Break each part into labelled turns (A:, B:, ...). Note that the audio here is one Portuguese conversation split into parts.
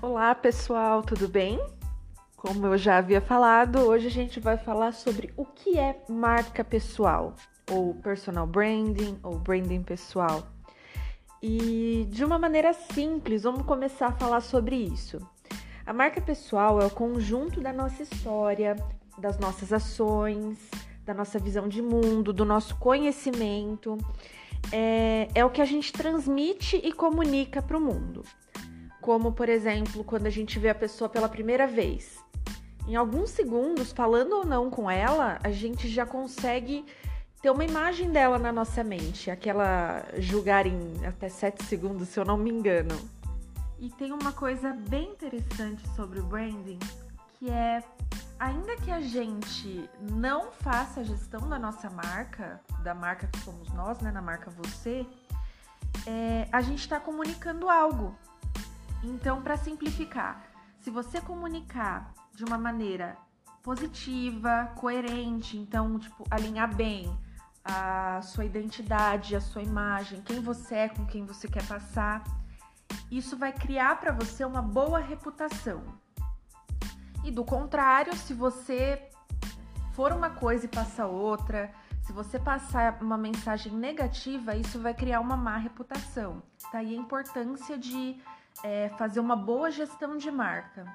A: Olá pessoal, tudo bem? Como eu já havia falado, hoje a gente vai falar sobre o que é marca pessoal, ou personal branding, ou branding pessoal. E de uma maneira simples, vamos começar a falar sobre isso. A marca pessoal é o conjunto da nossa história, das nossas ações, da nossa visão de mundo, do nosso conhecimento. É, é o que a gente transmite e comunica para o mundo como por exemplo quando a gente vê a pessoa pela primeira vez. Em alguns segundos, falando ou não com ela, a gente já consegue ter uma imagem dela na nossa mente, aquela julgar em até 7 segundos, se eu não me engano. E tem uma coisa bem interessante sobre o branding, que é ainda que a gente não faça a gestão da nossa marca, da marca que somos nós, né, na marca você, é, a gente está comunicando algo. Então, para simplificar, se você comunicar de uma maneira positiva, coerente, então, tipo, alinhar bem a sua identidade, a sua imagem, quem você é, com quem você quer passar, isso vai criar para você uma boa reputação. E do contrário, se você for uma coisa e passa outra, se você passar uma mensagem negativa, isso vai criar uma má reputação. Daí tá? a importância de é, fazer uma boa gestão de marca.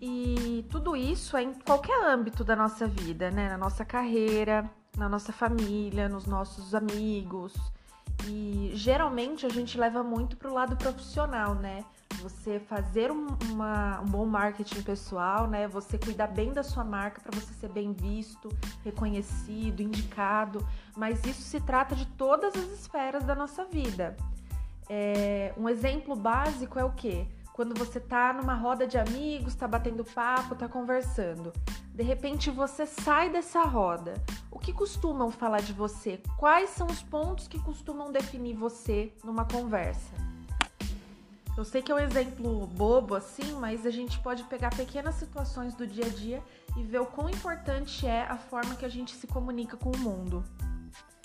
A: E tudo isso é em qualquer âmbito da nossa vida, né? Na nossa carreira, na nossa família, nos nossos amigos. E geralmente a gente leva muito para o lado profissional, né? Você fazer um, uma, um bom marketing pessoal, né? Você cuidar bem da sua marca para você ser bem visto, reconhecido, indicado. Mas isso se trata de todas as esferas da nossa vida. É, um exemplo básico é o quê? Quando você tá numa roda de amigos, tá batendo papo, tá conversando. De repente você sai dessa roda. O que costumam falar de você? Quais são os pontos que costumam definir você numa conversa? Eu sei que é um exemplo bobo assim, mas a gente pode pegar pequenas situações do dia a dia e ver o quão importante é a forma que a gente se comunica com o mundo.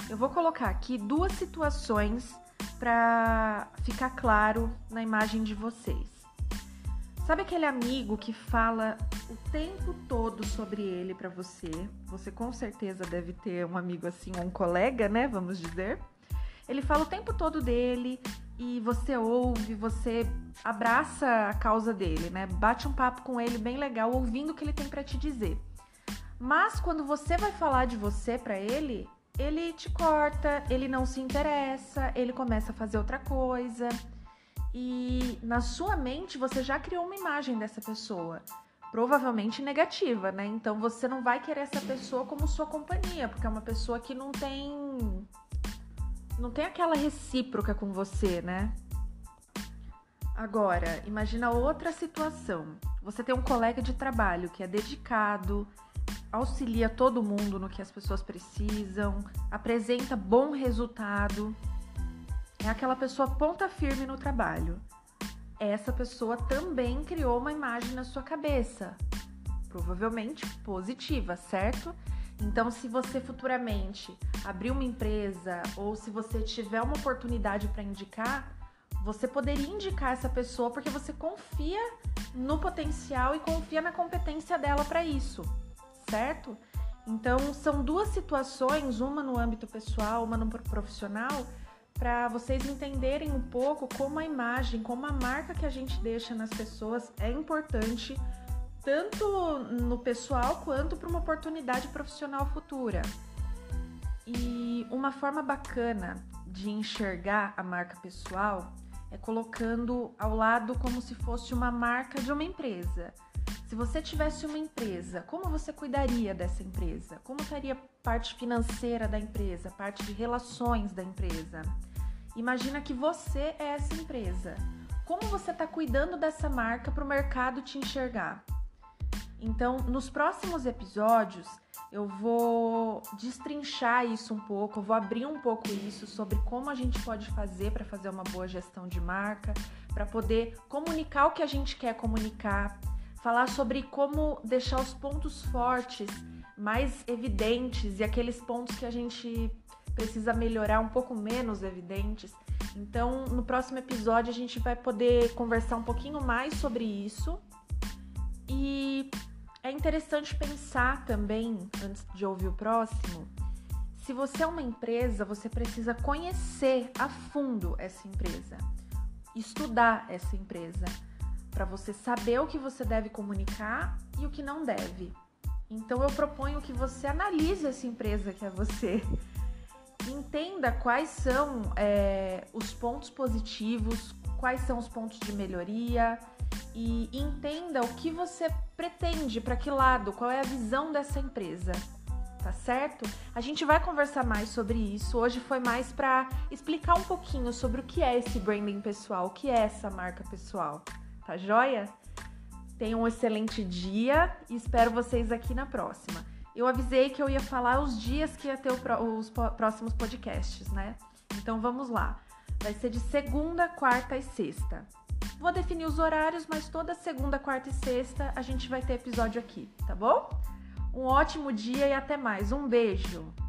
A: Eu vou colocar aqui duas situações para ficar claro na imagem de vocês. Sabe aquele amigo que fala o tempo todo sobre ele para você? Você com certeza deve ter um amigo assim, um colega, né? Vamos dizer. Ele fala o tempo todo dele e você ouve, você abraça a causa dele, né? Bate um papo com ele bem legal, ouvindo o que ele tem para te dizer. Mas quando você vai falar de você para ele, ele te corta, ele não se interessa, ele começa a fazer outra coisa. E na sua mente você já criou uma imagem dessa pessoa, provavelmente negativa, né? Então você não vai querer essa pessoa como sua companhia, porque é uma pessoa que não tem não tem aquela recíproca com você, né? Agora, imagina outra situação. Você tem um colega de trabalho que é dedicado, auxilia todo mundo no que as pessoas precisam, apresenta bom resultado. É aquela pessoa ponta firme no trabalho. Essa pessoa também criou uma imagem na sua cabeça, provavelmente positiva, certo? Então, se você futuramente abrir uma empresa ou se você tiver uma oportunidade para indicar, você poderia indicar essa pessoa porque você confia no potencial e confia na competência dela para isso certo? Então, são duas situações, uma no âmbito pessoal, uma no profissional, para vocês entenderem um pouco como a imagem, como a marca que a gente deixa nas pessoas é importante, tanto no pessoal quanto para uma oportunidade profissional futura. E uma forma bacana de enxergar a marca pessoal é colocando ao lado como se fosse uma marca de uma empresa. Se você tivesse uma empresa, como você cuidaria dessa empresa? Como estaria parte financeira da empresa, parte de relações da empresa? Imagina que você é essa empresa. Como você está cuidando dessa marca para o mercado te enxergar? Então, nos próximos episódios, eu vou destrinchar isso um pouco, eu vou abrir um pouco isso sobre como a gente pode fazer para fazer uma boa gestão de marca, para poder comunicar o que a gente quer comunicar, falar sobre como deixar os pontos fortes mais evidentes e aqueles pontos que a gente precisa melhorar um pouco menos evidentes. Então, no próximo episódio, a gente vai poder conversar um pouquinho mais sobre isso. E é interessante pensar também, antes de ouvir o próximo, se você é uma empresa, você precisa conhecer a fundo essa empresa, estudar essa empresa, para você saber o que você deve comunicar e o que não deve. Então eu proponho que você analise essa empresa que é você. Entenda quais são é, os pontos positivos, quais são os pontos de melhoria e entenda o que você pretende, para que lado, qual é a visão dessa empresa tá certo? A gente vai conversar mais sobre isso. Hoje foi mais para explicar um pouquinho sobre o que é esse branding pessoal, o que é essa marca pessoal. Tá joia? Tenham um excelente dia e espero vocês aqui na próxima. Eu avisei que eu ia falar os dias que ia ter os próximos podcasts, né? Então vamos lá. Vai ser de segunda, quarta e sexta. Vou definir os horários, mas toda segunda, quarta e sexta a gente vai ter episódio aqui, tá bom? Um ótimo dia e até mais. Um beijo!